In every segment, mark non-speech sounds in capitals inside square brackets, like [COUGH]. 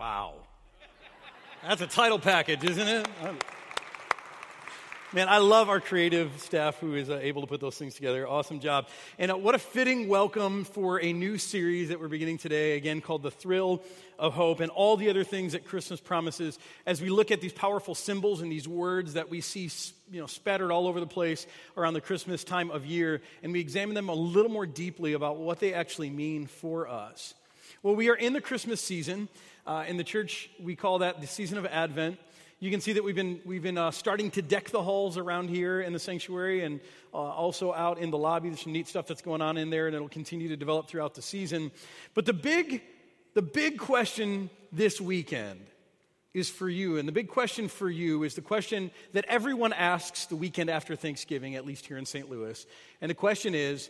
Wow. That's a title package, isn't it? Man, I love our creative staff who is uh, able to put those things together. Awesome job. And uh, what a fitting welcome for a new series that we're beginning today, again called The Thrill of Hope, and all the other things that Christmas promises as we look at these powerful symbols and these words that we see you know, spattered all over the place around the Christmas time of year, and we examine them a little more deeply about what they actually mean for us. Well, we are in the Christmas season. Uh, in the church, we call that the season of Advent you can see that we've been, we've been uh, starting to deck the halls around here in the sanctuary and uh, also out in the lobby. There's some neat stuff that's going on in there, and it'll continue to develop throughout the season. But the big, the big question this weekend is for you. And the big question for you is the question that everyone asks the weekend after Thanksgiving, at least here in St. Louis. And the question is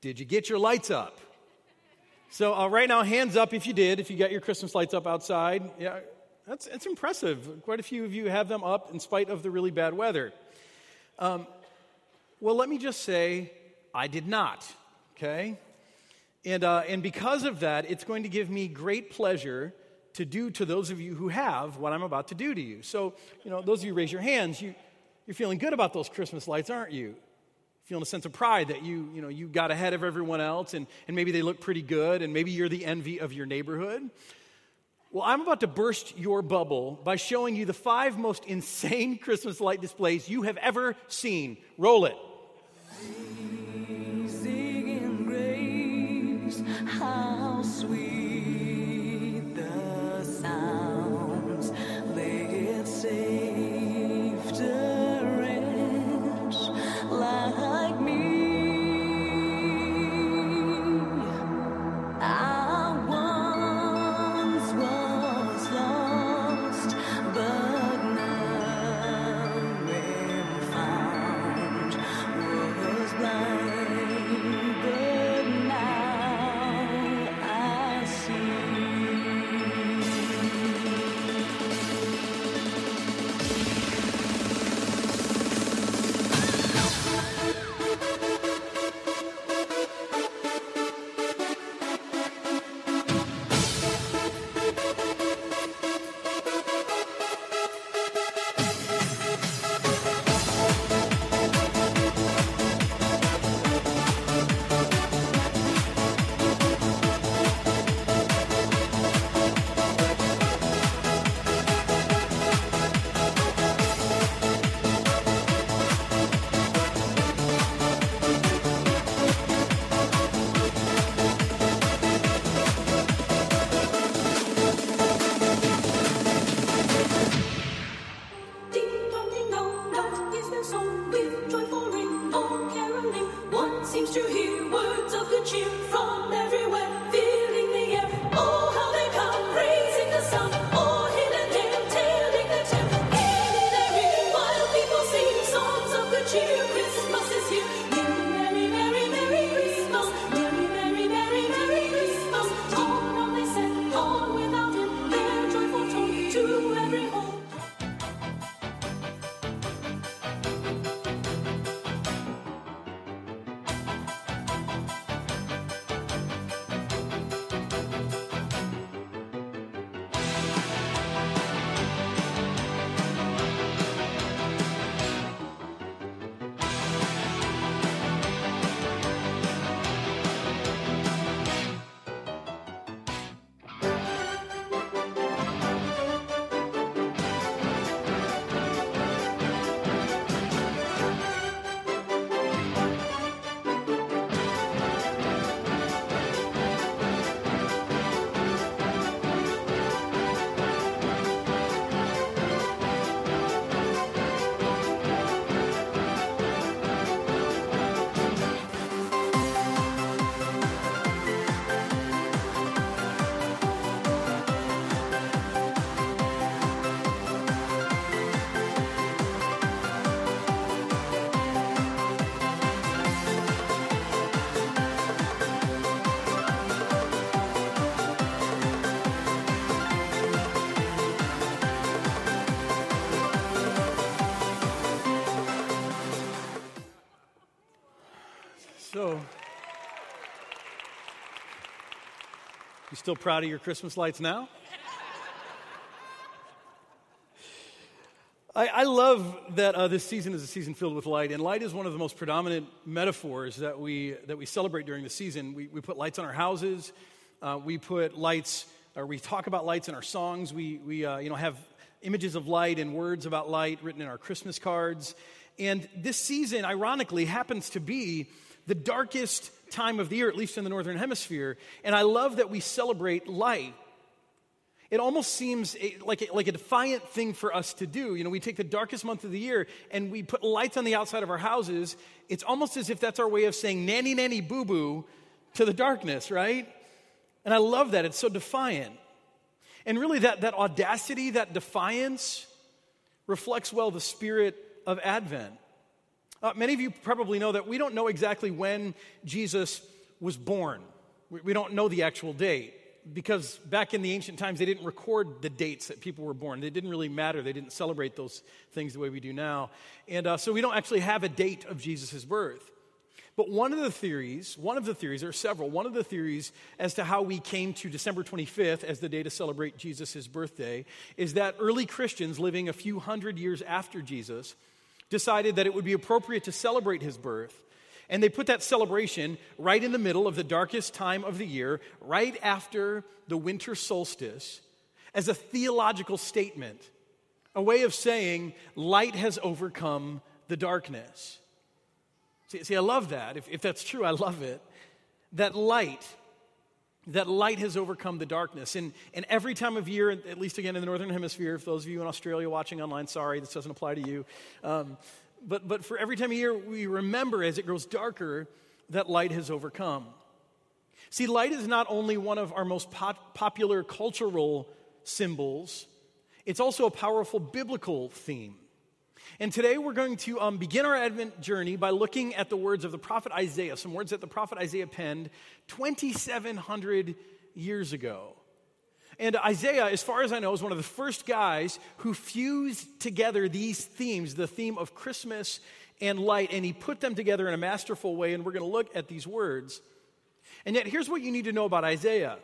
Did you get your lights up? So, uh, right now, hands up if you did, if you got your Christmas lights up outside. Yeah, that's, that's impressive. Quite a few of you have them up in spite of the really bad weather. Um, well, let me just say, I did not, okay? And, uh, and because of that, it's going to give me great pleasure to do to those of you who have what I'm about to do to you. So, you know, those of you raise your hands, you, you're feeling good about those Christmas lights, aren't you? Feeling a sense of pride that you, you know, you got ahead of everyone else and, and maybe they look pretty good and maybe you're the envy of your neighborhood. Well, I'm about to burst your bubble by showing you the five most insane [LAUGHS] Christmas light displays you have ever seen. Roll it. Grace, how sweet Still proud of your Christmas lights now? I, I, love that uh, this season is a season filled with light, and light is one of the most predominant metaphors that we, that we celebrate during the season. We, we put lights on our houses, uh, we put lights, or we talk about lights in our songs, we, we uh, you know, have images of light and words about light written in our Christmas cards. And this season, ironically, happens to be the darkest time of the year, at least in the Northern Hemisphere. And I love that we celebrate light it almost seems like a, like a defiant thing for us to do. You know, we take the darkest month of the year and we put lights on the outside of our houses. It's almost as if that's our way of saying nanny, nanny, boo boo to the darkness, right? And I love that. It's so defiant. And really, that, that audacity, that defiance reflects well the spirit of Advent. Uh, many of you probably know that we don't know exactly when Jesus was born, we, we don't know the actual date because back in the ancient times, they didn't record the dates that people were born. They didn't really matter. They didn't celebrate those things the way we do now. And uh, so we don't actually have a date of Jesus' birth. But one of the theories, one of the theories, there are several, one of the theories as to how we came to December 25th as the day to celebrate Jesus' birthday is that early Christians living a few hundred years after Jesus decided that it would be appropriate to celebrate his birth and they put that celebration right in the middle of the darkest time of the year, right after the winter solstice, as a theological statement, a way of saying light has overcome the darkness. See, see I love that. If, if that's true, I love it. That light, that light has overcome the darkness. And, and every time of year, at least again in the Northern Hemisphere, for those of you in Australia watching online, sorry, this doesn't apply to you. Um, but, but for every time of year, we remember as it grows darker that light has overcome. See, light is not only one of our most pop- popular cultural symbols, it's also a powerful biblical theme. And today we're going to um, begin our Advent journey by looking at the words of the prophet Isaiah, some words that the prophet Isaiah penned 2,700 years ago. And Isaiah, as far as I know, is one of the first guys who fused together these themes, the theme of Christmas and light, and he put them together in a masterful way. And we're going to look at these words. And yet, here's what you need to know about Isaiah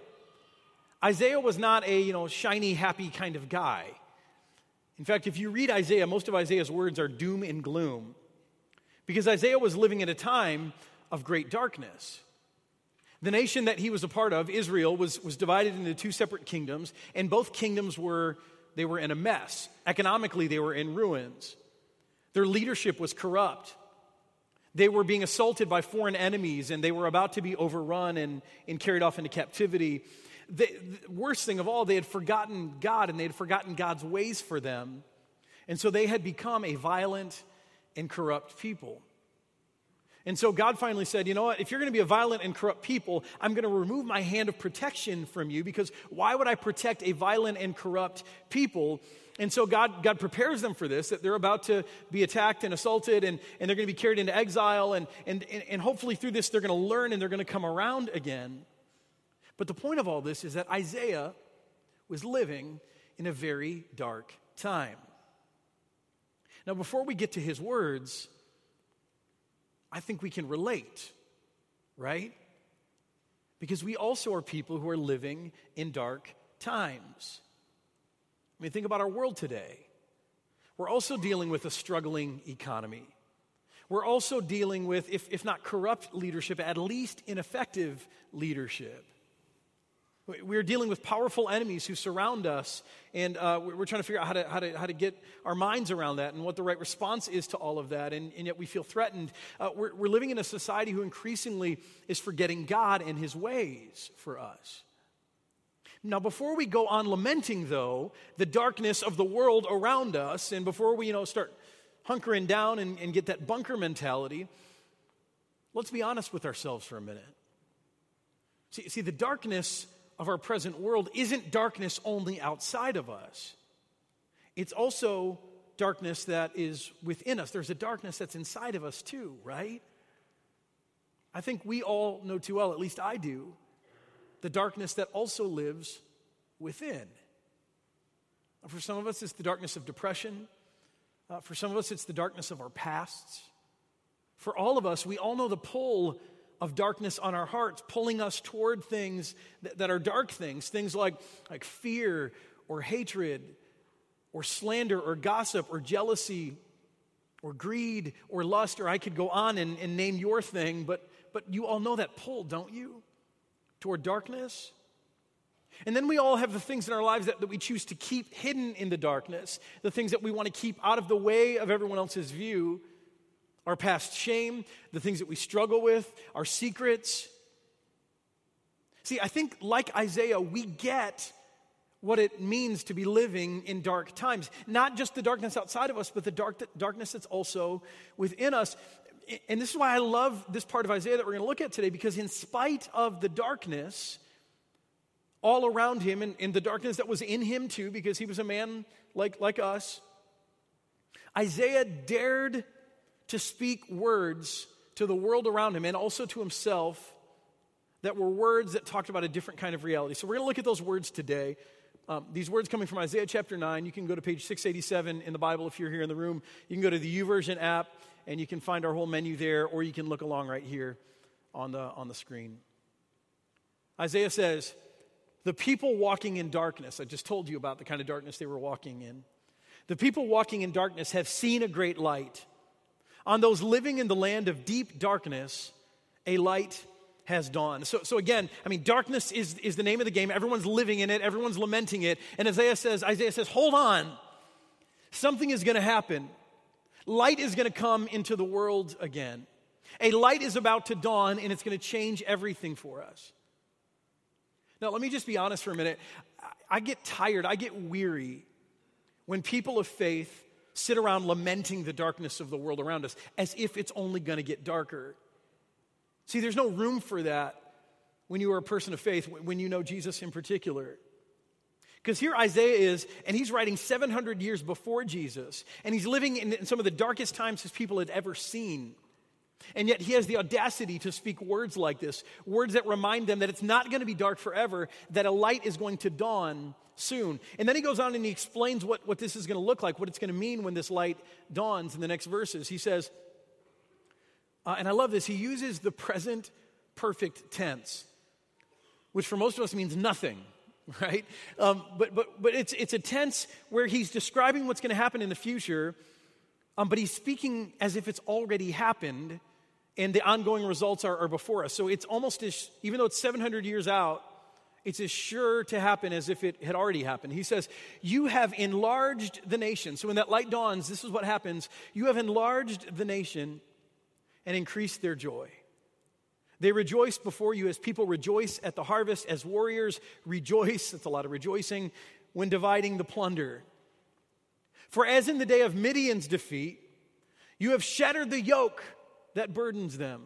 Isaiah was not a you know, shiny, happy kind of guy. In fact, if you read Isaiah, most of Isaiah's words are doom and gloom. Because Isaiah was living at a time of great darkness. The nation that he was a part of, Israel, was, was divided into two separate kingdoms, and both kingdoms were, they were in a mess. Economically, they were in ruins. Their leadership was corrupt. They were being assaulted by foreign enemies, and they were about to be overrun and, and carried off into captivity. The, worst thing of all, they had forgotten God, and they had forgotten God's ways for them. And so they had become a violent and corrupt people. And so God finally said, You know what? If you're going to be a violent and corrupt people, I'm going to remove my hand of protection from you because why would I protect a violent and corrupt people? And so God, God prepares them for this, that they're about to be attacked and assaulted and, and they're going to be carried into exile. And, and, and hopefully through this, they're going to learn and they're going to come around again. But the point of all this is that Isaiah was living in a very dark time. Now, before we get to his words, I think we can relate, right? Because we also are people who are living in dark times. I mean, think about our world today. We're also dealing with a struggling economy. We're also dealing with, if, if not corrupt leadership, at least ineffective leadership. We're dealing with powerful enemies who surround us, and uh, we're trying to figure out how to, how, to, how to get our minds around that and what the right response is to all of that, and, and yet we feel threatened. Uh, we're, we're living in a society who increasingly is forgetting God and His ways for us. Now, before we go on lamenting, though, the darkness of the world around us, and before we, you know, start hunkering down and, and get that bunker mentality, let's be honest with ourselves for a minute. See, see the darkness of our present world isn't darkness only outside of us, it's also darkness that is within us. There's a darkness that's inside of us too, right? I think we all know too well, at least I do, the darkness that also lives within. For some of us, it's the darkness of depression. Uh, for some of us, it's the darkness of our pasts. For all of us, we all know the pull of darkness on our hearts, pulling us toward things that, that are dark things, things like, like fear or hatred or slander or gossip or jealousy or greed or lust, or I could go on and, and name your thing, but, but you all know that pull, don't you? Toward darkness. And then we all have the things in our lives that, that we choose to keep hidden in the darkness, the things that we want to keep out of the way of everyone else's view our past shame, the things that we struggle with, our secrets. See, I think like Isaiah, we get what it means to be living in dark times. Not just the darkness outside of us, but the dark, darkness that's also within us. And this is why I love this part of Isaiah that we're going to look at today, because in spite of the darkness all around him, and, and the darkness that was in him too, because he was a man like, like us, Isaiah dared to speak words to the world around him and also to himself that were words that talked about a different kind of reality. So we're going to look at those words today. Um, these words coming from Isaiah chapter 9. You can go to page 687 in the Bible if you're here in the room. You can go to the YouVersion app and you can find our whole menu there, or you can look along right here on the, on the screen. Isaiah says, The people walking in darkness, I just told you about the kind of darkness they were walking in. The people walking in darkness have seen a great light. On those living in the land of deep darkness, a light has dawned. So, so again, I mean, darkness is, is the name of the game. Everyone's living in it, everyone's lamenting it. And Isaiah says, Isaiah says, hold on. Something is going to happen. Light is going to come into the world again. A light is about to dawn, and it's going to change everything for us. Now, let me just be honest for a minute. I get tired, I get weary when people of faith sit around lamenting the darkness of the world around us as if it's only going to get darker. See, there's no room for that when you are a person of faith, when you know Jesus in particular. Because here Isaiah is, and he's writing 700 years before Jesus, and he's living in, some of the darkest times his people had ever seen. And yet he has the audacity to speak words like this words that remind them that it's not going to be dark forever, that a light is going to dawn soon. And then he goes on and he explains what, what this is going to look like, what it's going to mean when this light dawns in the next verses. He says, uh, and I love this, he uses the present perfect tense, which for most of us means nothing. [LAUGHS] Right? Um, but but, but it's, it's a tense where he's describing what's going to happen in the future, um, but he's speaking as if it's already happened and the ongoing results are, are before us. So it's almost as, even though it's 700 years out, it's as sure to happen as if it had already happened. He says, You have enlarged the nation. So when that light dawns, this is what happens. You have enlarged the nation and increased their joy. They rejoice before you as people rejoice at the harvest, as warriors rejoice, that's a lot of rejoicing, when dividing the plunder. For as in the day of Midian's defeat, you have shattered the yoke that burdens them,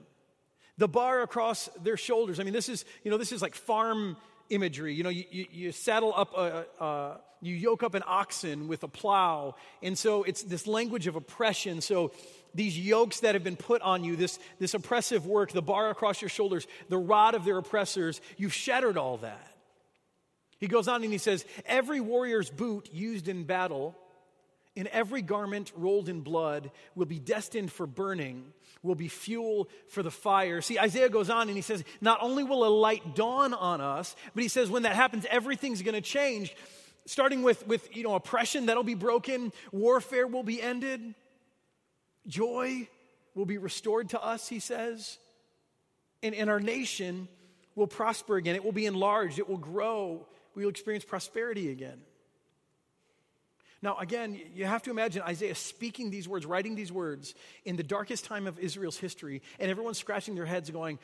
the bar across their shoulders. I mean, this is, you know, this is like farm imagery. You know, you, you, you saddle up, a, a, you yoke up an oxen with a plow. And so it's this language of oppression. So these yokes that have been put on you, this, this oppressive work, the bar across your shoulders, the rod of their oppressors, you've shattered all that. He goes on and he says, Every warrior's boot used in battle and every garment rolled in blood will be destined for burning, will be fuel for the fire. See, Isaiah goes on and he says, not only will a light dawn on us, but he says when that happens, everything's going to change. Starting with, with you know, oppression that'll be broken, warfare will be ended, joy will be restored to us, he says. And, and our nation will prosper again. It will be enlarged, it will grow. We will experience prosperity again. Now, again, you have to imagine Isaiah speaking these words, writing these words in the darkest time of Israel's history, and everyone's scratching their heads going,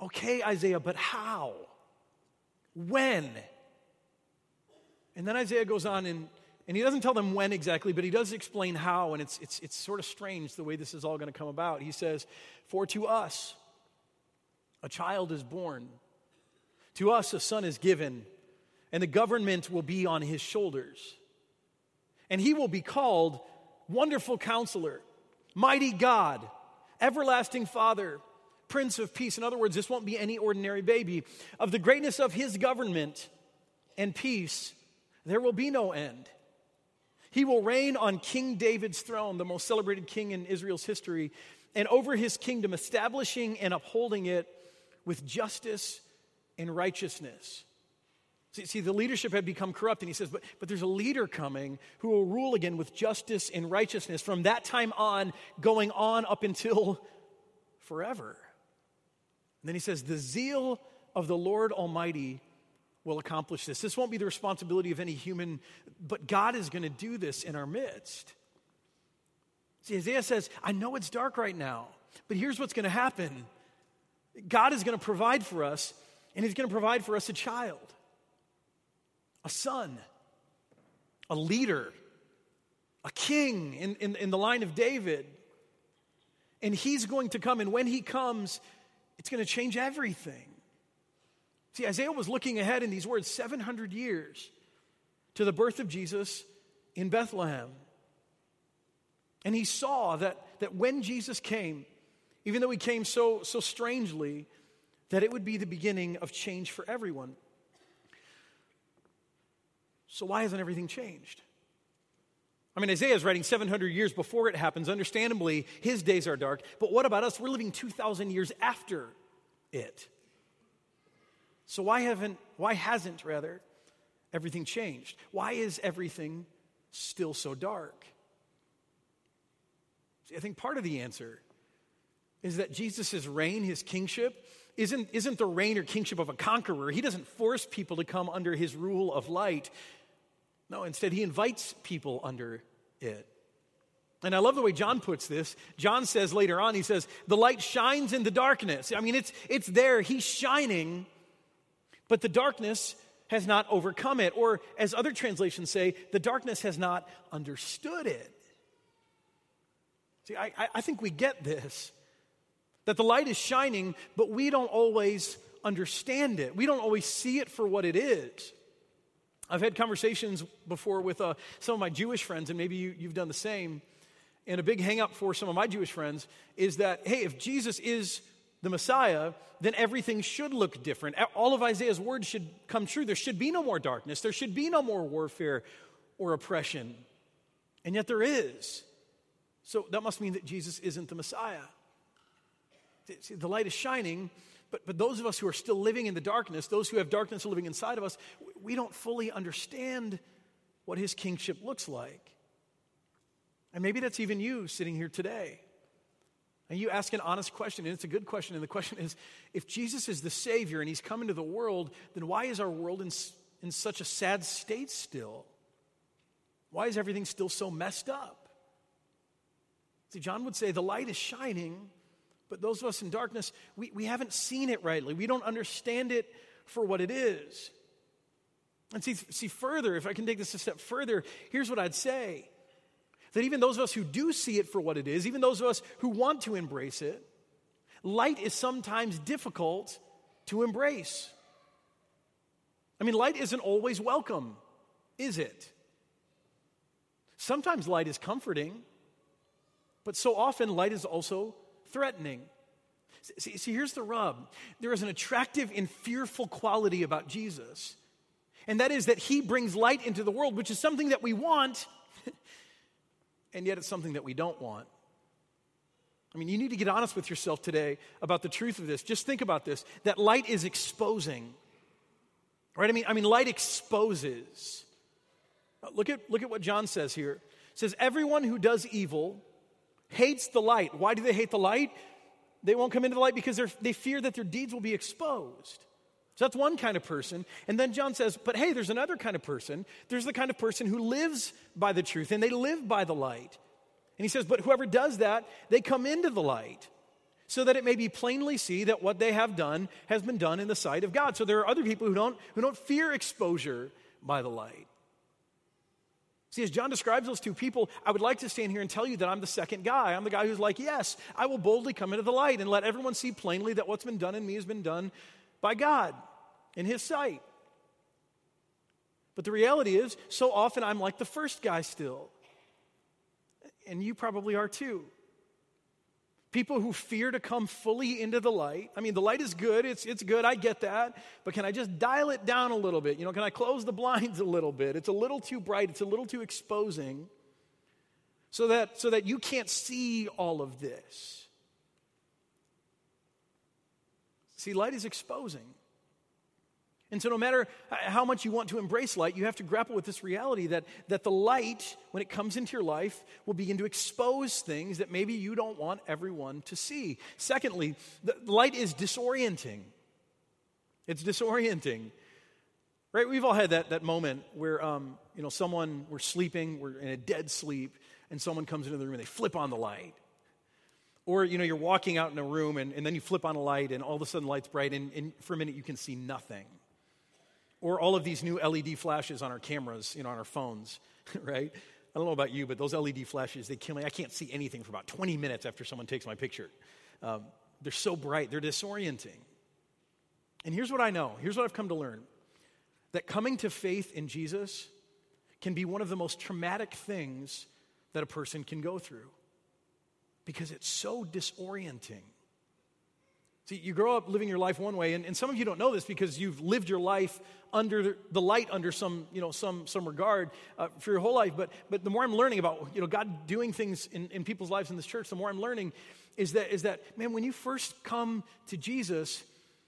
okay, Isaiah, but how? When? And then Isaiah goes on and, and he doesn't tell them when exactly, but he does explain how, and it's, it's, it's sort of strange the way this is all going to come about. He says, For to us a child is born, to us a son is given, and the government will be on his shoulders and he will be called Wonderful Counselor, Mighty God, Everlasting Father, Prince of Peace. In other words, this won't be any ordinary baby. Of the greatness of his government and peace, there will be no end. He will reign on King David's throne, the most celebrated king in Israel's history, and over his kingdom, establishing and upholding it with justice and righteousness. See, see, the leadership had become corrupt, and he says, but, but there's a leader coming who will rule again with justice and righteousness from that time on, going on up until forever. And then he says, The zeal of the Lord Almighty will accomplish this. This won't be the responsibility of any human, but God is going to do this in our midst. See, Isaiah says, I know it's dark right now, but here's what's going to happen God is going to provide for us, and He's going to provide for us a child, a son, a leader, a king in, in, in the line of David. And He's going to come, and when He comes, it's going to change everything. See, Isaiah was looking ahead in these words 700 years to the birth of Jesus in Bethlehem. And he saw that, that when Jesus came, even though he came so, so strangely, that it would be the beginning of change for everyone. So, why hasn't everything changed? I mean, Isaiah is writing 700 years before it happens. Understandably, his days are dark. But what about us? We're living 2,000 years after it. So why haven't why hasn't rather everything changed? Why is everything still so dark? See, I think part of the answer is that Jesus' reign, his kingship, isn't, isn't the reign or kingship of a conqueror. He doesn't force people to come under his rule of light. No, instead, he invites people under it. And I love the way John puts this. John says later on, he says, the light shines in the darkness. I mean, it's, it's there, he's shining, but the darkness has not overcome it. Or, as other translations say, the darkness has not understood it. See, I, I think we get this that the light is shining, but we don't always understand it. We don't always see it for what it is. I've had conversations before with uh, some of my Jewish friends, and maybe you, you've done the same. And a big hang up for some of my Jewish friends is that, hey, if Jesus is the Messiah, then everything should look different. All of Isaiah's words should come true. There should be no more darkness, there should be no more warfare or oppression. And yet there is. So that must mean that Jesus isn't the Messiah. See, the light is shining, but, but those of us who are still living in the darkness, those who have darkness living inside of us, we don't fully understand what his kingship looks like. And maybe that's even you sitting here today. And you ask an honest question, and it's a good question. And the question is if Jesus is the Savior and He's come into the world, then why is our world in, in such a sad state still? Why is everything still so messed up? See, John would say the light is shining, but those of us in darkness, we, we haven't seen it rightly. We don't understand it for what it is. And see, see, further, if I can take this a step further, here's what I'd say that even those of us who do see it for what it is, even those of us who want to embrace it, light is sometimes difficult to embrace. I mean, light isn't always welcome, is it? Sometimes light is comforting, but so often light is also threatening. See, see, here's the rub there is an attractive and fearful quality about Jesus, and that is that he brings light into the world, which is something that we want [LAUGHS] and yet it's something that we don't want. I mean, you need to get honest with yourself today about the truth of this. Just think about this that light is exposing. Right? I mean, I mean light exposes. Look at, look at what John says here. It says, Everyone who does evil hates the light. Why do they hate the light? They won't come into the light because they fear that their deeds will be exposed. So that's one kind of person. And then John says, but hey, there's another kind of person. There's the kind of person who lives by the truth and they live by the light. And he says, but whoever does that, they come into the light so that it may be plainly see that what they have done has been done in the sight of God. So there are other people who don't, who don't fear exposure by the light. See, as John describes those two people, I would like to stand here and tell you that I'm the second guy. I'm the guy who's like, yes, I will boldly come into the light and let everyone see plainly that what's been done in me has been done by God in His sight. But the reality is, so often I'm like the first guy still. And you probably are too. People who fear to come fully into the light. I mean, the light is good, it's, it's good, I get that. But can I just dial it down a little bit? You know, can I close the [LAUGHS] blinds a little bit? It's a little too bright, it's a little too exposing. So that, so that you can't see all of this. See, light is exposing. And so, no matter how much you want to embrace light, you have to grapple with this reality that, that the light, when it comes into your life, will begin to expose things that maybe you don't want everyone to see. Secondly, the light is disorienting. It's disorienting. Right? We've all had that, that moment where, um, you know, someone, we're sleeping, we're in a dead sleep, and someone comes into the room and they flip on the light. Or, you know, you're walking out in a room and, and then you flip on a light and all of a sudden light's bright and, and for a minute you can see nothing. Or all of these new LED flashes on our cameras, you know, on our phones, [LAUGHS] right? I don't know about you, but those LED flashes, they kill me. I can't see anything for about 20 minutes after someone takes my picture. Um, they're so bright, they're disorienting. And here's what I know here's what I've come to learn that coming to faith in Jesus can be one of the most traumatic things that a person can go through because it's so disorienting. See, you grow up living your life one way, and, and some of you don't know this because you've lived your life under the light under some, you know, some, some regard uh, for your whole life. But, but the more I'm learning about, you know, God doing things in, in people's lives in this church, the more I'm learning is that, is that, man, when you first come to Jesus,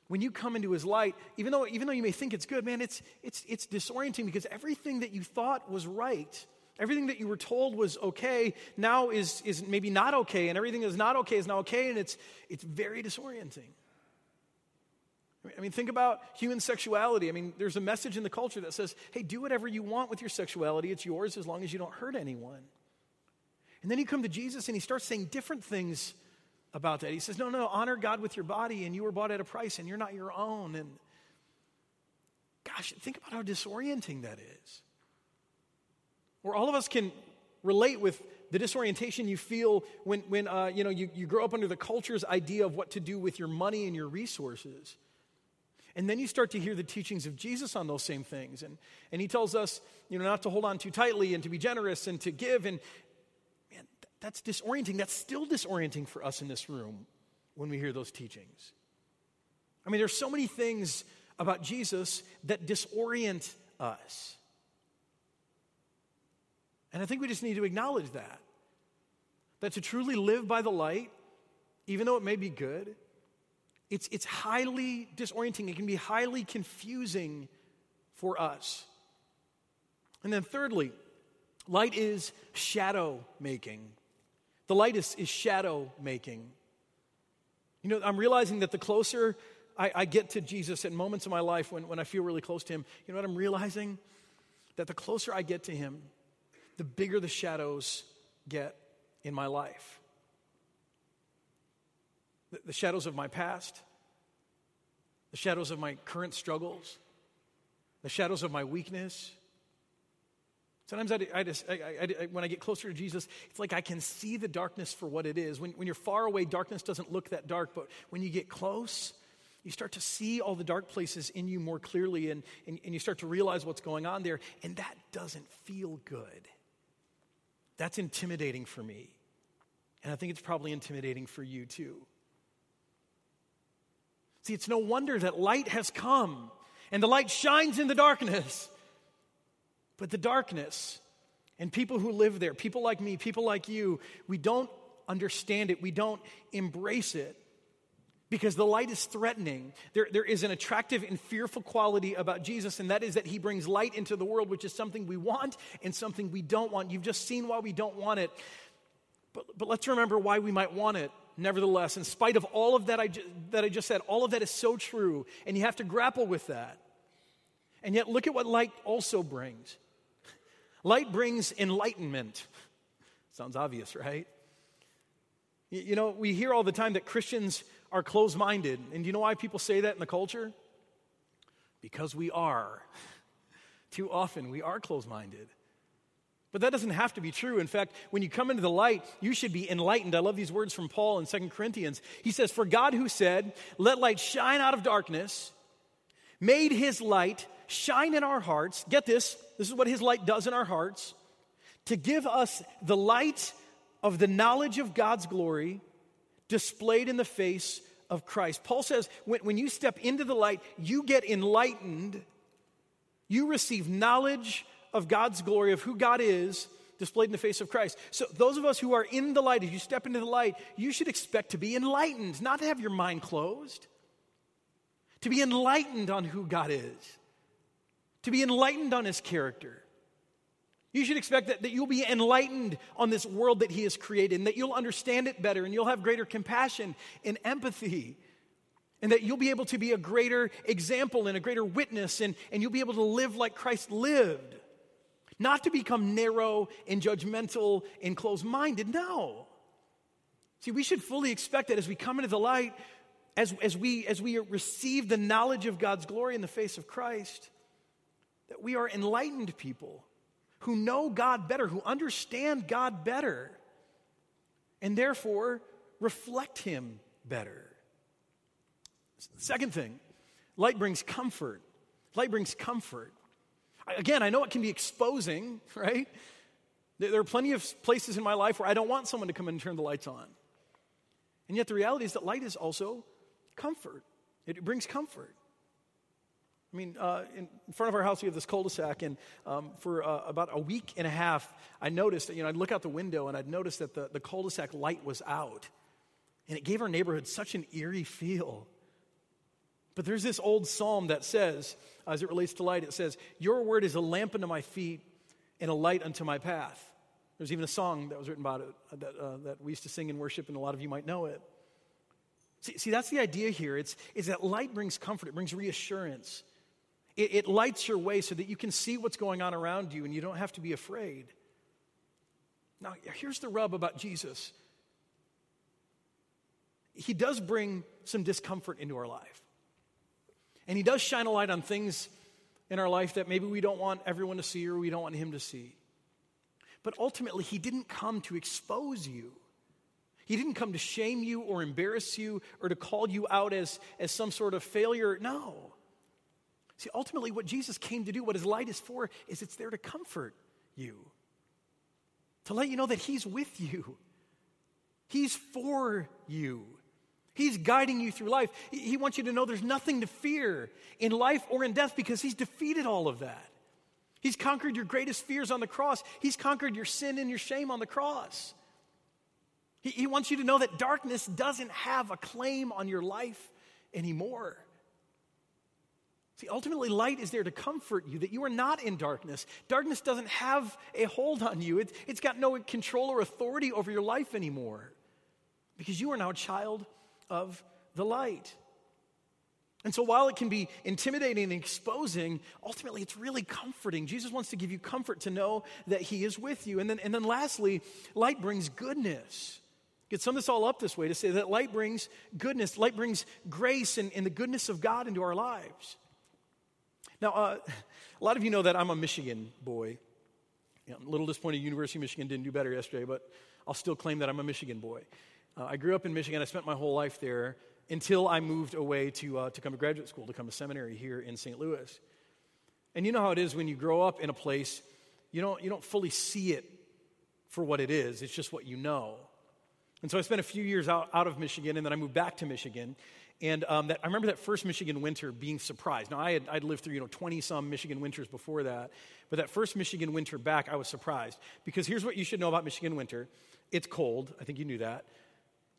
when you come into his light, even though, even though you may think it's good, man, it's, it's, it's disorienting because everything that you thought was right, everything that you were told was okay, now is, is maybe not okay, and everything that is not okay is now okay, and it's, it's very disorienting. I mean, think about human sexuality. I mean, there's a message in the culture that says, hey, do whatever you want with your sexuality. It's yours as long as you don't hurt anyone. And then you come to Jesus and he starts saying different things about that. He says, No, no, honor God with your body, and you were bought at a price, and you're not your own. And gosh, think about how disorienting that is. Or all of us can relate with the disorientation you feel when, when uh, you, know, you, you grow up under the culture's idea of what to do with your money and your resources. And then you start to hear the teachings of Jesus on those same things. And, and he tells us, you know, not to hold on too tightly and to be generous and to give. And man, that's disorienting. That's still disorienting for us in this room when we hear those teachings. I mean, there's so many things about Jesus that disorient us. And I think we just need to acknowledge that. That to truly live by the light, even though it may be good, it's, it's highly disorienting. It can be highly confusing for us. And then, thirdly, light is shadow making. The light is, is shadow making. You know, I'm realizing that the closer I, I, get to Jesus at moments in my life when, when I feel really close to Him, you know what I'm realizing? That the closer I get to Him, the bigger the shadows get in my life. The, the shadows of my past, the shadows of my current struggles, the shadows of my weakness, Sometimes I, I just, I, I, when I get closer to Jesus, it's like I can see the darkness for what it is. When, when you're far away, darkness doesn't look that dark, but when you get close, you start to see all the dark places in you more clearly and, and, and you start to realize what's going on there, and that doesn't feel good. That's intimidating for me. And I think it's probably intimidating for you too. See, it's no wonder that light has come and the light shines in the darkness. But the darkness and people who live there, people like me, people like you, we don't understand it, we don't embrace it because the light is threatening. There, there is an attractive and fearful quality about Jesus, and that is that he brings light into the world, which is something we want and something we don't want. You've just seen why we don't want it. But, but let's remember why we might want it. Nevertheless, in spite of all of that I, ju- that I just said, all of that is so true, and you have to grapple with that. And yet, look at what light also brings. Light brings enlightenment. Sounds obvious, right? You know, we hear all the time that Christians are closed minded. And do you know why people say that in the culture? Because we are. [LAUGHS] Too often, we are closed minded. But that doesn't have to be true. In fact, when you come into the light, you should be enlightened. I love these words from Paul in 2 Corinthians. He says, For God who said, Let light shine out of darkness, made his light shine in our hearts. Get this, this is what his light does in our hearts to give us the light of the knowledge of God's glory displayed in the face of Christ. Paul says when, when you step into the light, you get enlightened, you receive knowledge of God's glory, of who God is, displayed in the face of Christ. So, those of us who are in the light, as you step into the light, you should expect to be enlightened, not to have your mind closed to be enlightened on who God is, to be enlightened on his character. You should expect that, that you'll be enlightened on this world that he has created, and that you'll understand it better, and you'll have greater compassion and empathy, and that you'll be able to be a greater example and a greater witness, and, and you'll be able to live like Christ lived. Not to become narrow and judgmental and closed minded, no. See, we should fully expect that as we come into the light, as, as, we, as we receive the knowledge of God's glory in the face of Christ, that we are enlightened people who know God better, who understand God better, and therefore reflect Him better. Second thing, light brings comfort. Light brings comfort. Again, I know it can be exposing, [LAUGHS] right? There are plenty of places in my life where I don't want someone to come and turn the lights on. And yet the reality is that light is also comfort, it brings comfort. I mean, uh, in front of our house, we have this cul-de-sac, and um, for uh, about a week and a half, I noticed that, you know, I'd look out the window and I'd notice that the, the cul-de-sac light was out. And it gave our neighborhood such an eerie feel. But there's this old psalm that says, as it relates to light, it says, Your word is a lamp unto my feet and a light unto my path. There's even a song that was written about it uh, that, uh, that we used to sing in worship, and a lot of you might know it. See, see that's the idea here. It's, is that light brings comfort, it brings reassurance. It, it lights your way so that you can see what's going on around you and you don't have to be afraid. Now, here's the rub about Jesus He does bring some discomfort into our life. And He does shine a light on things in our life that maybe we don't want everyone to see or we don't want Him to see. But ultimately, He didn't come to expose you. He didn't come to shame you or embarrass you or to call you out as, as some sort of failure. No. See, ultimately, what Jesus came to do, what his light is for, is it's there to comfort you, to let you know that he's with you, he's for you. He's guiding you through life. He wants you to know there's nothing to fear in life or in death because He's defeated all of that. He's conquered your greatest fears on the cross. He's conquered your sin and your shame on the cross. He, he wants you to know that darkness doesn't have a claim on your life anymore. See, ultimately, light is there to comfort you that you are not in darkness. Darkness doesn't have a hold on you, it, it's got no control or authority over your life anymore because you are now a child of the light. And so, while it can be intimidating and exposing, ultimately it's really comforting. Jesus wants to give you comfort to know that He is with you. And then, and then lastly, light brings goodness. You could sum this all up this way to say that light brings goodness, light brings grace and, and the goodness of God into our lives. Now, uh, a lot of you know that I'm a Michigan boy. You know, I'm a little disappointed University of Michigan didn't do better yesterday, but I'll still claim that I'm a Michigan boy. Uh, I grew up in Michigan. I spent my whole life there until I moved away to, uh, to come to graduate school, to come to seminary here in St. Louis. And you know how it is when you grow up in a place, you don't, you don't fully see it for what it is, it's just what you know. And so I spent a few years out, out of Michigan, and then I moved back to Michigan. And um, that, I remember that first Michigan winter being surprised. Now, I had I'd lived through, you know, 20 some Michigan winters before that. But that first Michigan winter back, I was surprised. Because here's what you should know about Michigan winter it's cold. I think you knew that.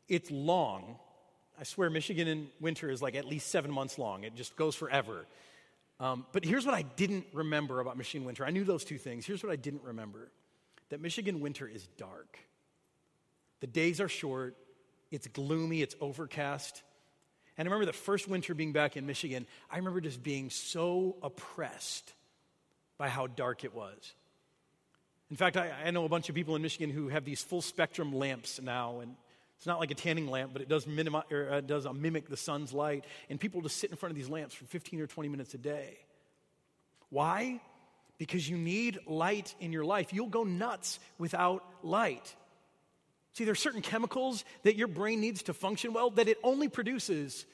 It's long. I swear, Michigan in winter is like at least seven months long, it just goes forever. Um, but here's what I didn't remember about Michigan winter. I knew those two things. Here's what I didn't remember that Michigan winter is dark. The days are short, it's gloomy, it's overcast. And I remember the first winter being back in Michigan, I remember just being so oppressed by how dark it was. In fact, I, I, know a bunch of people in Michigan who have these full spectrum lamps now, and it's not like a tanning lamp, but it does, minimi- or, uh, does uh, mimic the sun's light. And people just sit in front of these lamps for 15 or 20 minutes a day. Why? Because you need light in your life. You'll go nuts without light. See, there are certain chemicals that your brain needs to function well that it only produces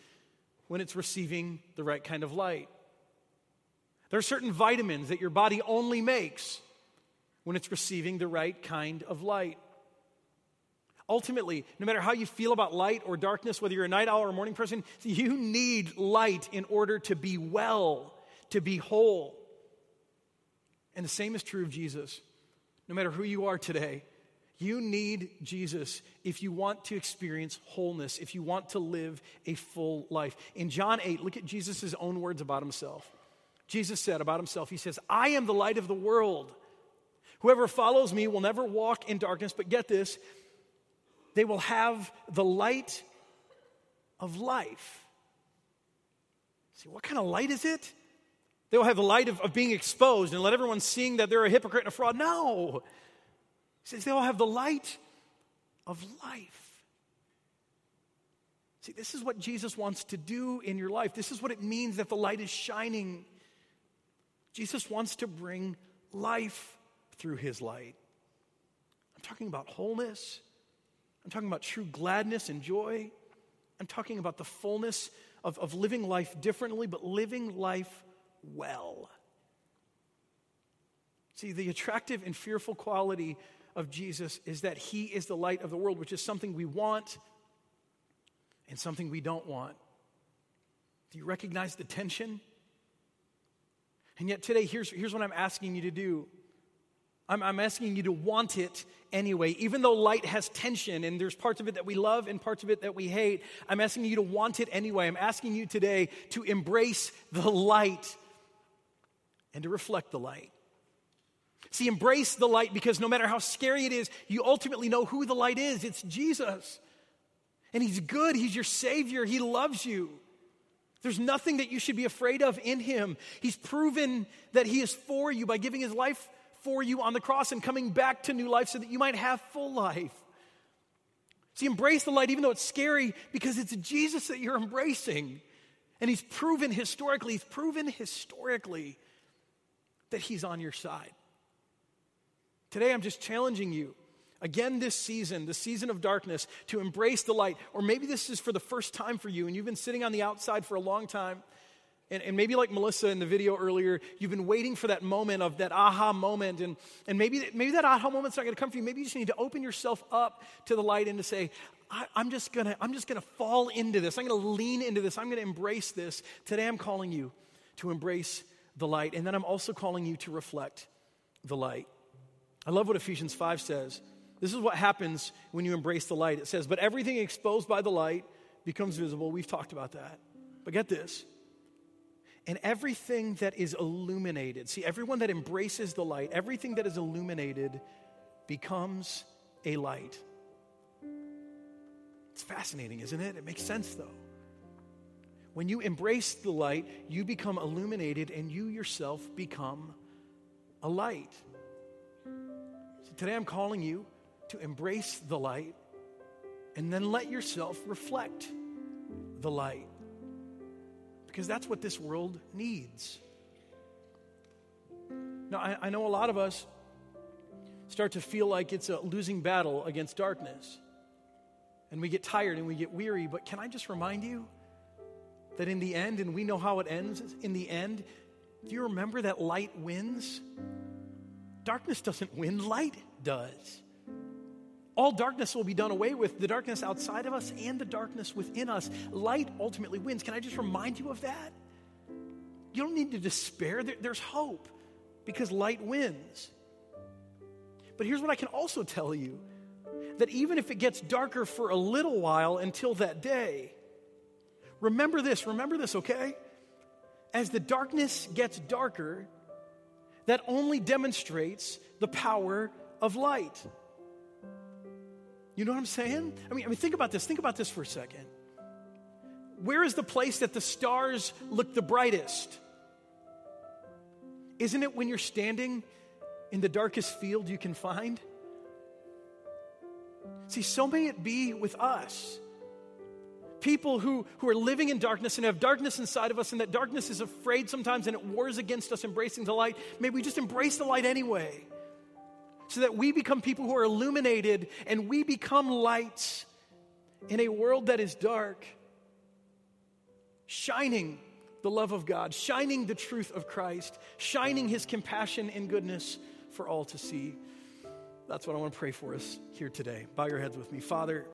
when it's receiving the right kind of light. There are certain vitamins that your body only makes when it's receiving the right kind of light. Ultimately, no matter how you feel about light or darkness, whether you're a night owl or a morning person, you need light in order to be well, to be whole. And the same is true of Jesus. No matter who you are today, You need Jesus if you want to experience wholeness, if you want to live a full life. In John 8, look at Jesus' own words about himself. Jesus said about himself, He says, I am the light of the world. Whoever follows me will never walk in darkness, but get this, they will have the light of life. See, what kind of light is it? They will have the light of, of being exposed and let everyone seeing that they're a hypocrite and a fraud. No. Says they all have the light of life. See, this is what Jesus wants to do in your life. This is what it means that the light is shining. Jesus wants to bring life through his light. I'm talking about wholeness. I'm talking about true gladness and joy. I'm talking about the fullness of, of living life differently, but living life well. See, the attractive and fearful quality of Jesus is that he is the light of the world, which is something we want and something we don't want. Do you recognize the tension? And yet, today, here's, here's what I'm asking you to do I'm, I'm asking you to want it anyway. Even though light has tension and there's parts of it that we love and parts of it that we hate, I'm asking you to want it anyway. I'm asking you today to embrace the light and to reflect the light. See, embrace the light because no matter how scary it is, you ultimately know who the light is. It's Jesus. And He's good, He's your Savior, He loves you. There's nothing that you should be afraid of in Him. He's proven that He is for you by giving His life for you on the cross and coming back to new life so that you might have full life. See, embrace the light even though it's scary because it's Jesus that you're embracing. And he's proven historically, he's proven historically that he's on your side. Today I'm just challenging you again this season, the season of darkness, to embrace the light. Or maybe this is for the first time for you and you've been sitting on the outside for a long time and, and, maybe like Melissa in the video earlier, you've been waiting for that moment of that aha moment. And, and maybe, maybe that aha moment's not going to come for you. Maybe you just need to open yourself up to the light and to say, I, am just going to I'm just going to fall into this. I'm going to lean into this. I'm going to embrace this. Today I'm calling you to embrace the light. And then I'm also calling you to reflect the light. I love what Ephesians 5 says. This is what happens when you embrace the light. It says, But everything exposed by the light becomes visible. We've talked about that. But get this and everything that is illuminated, see, everyone that embraces the light, everything that is illuminated becomes a light. It's fascinating, isn't it? It makes sense, though. When you embrace the light, you become illuminated and you yourself become a light. Today I'm calling you to embrace the light and then let yourself reflect the light because that's what this world needs. Now, I, I know a lot of us start to feel like it's a losing battle against darkness. And we get tired and we get weary. But can I just remind you that in the end, and we know how it ends, in the end, do you remember that light wins? Darkness doesn't win, light does all darkness will be done away with the darkness outside of us and the darkness within us. Light ultimately wins. Can I just remind you of that? You don't need to despair, there's hope because light wins. But here's what I can also tell you that even if it gets darker for a little while until that day, remember this, remember this, okay? As the darkness gets darker, that only demonstrates the power of light. You know what I'm saying? I mean, I mean, think about this. Think about this for a second. Where is the place that the stars look the brightest? Isn't it when you're standing in the darkest field you can find? See, so may it be with us. People who, who are living in darkness and have darkness inside of us, and that darkness is afraid sometimes and it wars against us embracing the light. May we just embrace the light anyway so that we become people who are illuminated and we become lights in a world that is dark, shining the love of God, shining the truth of Christ, shining his compassion and goodness for all to see. That's what I want to pray for us here today. Bow your heads with me. Father,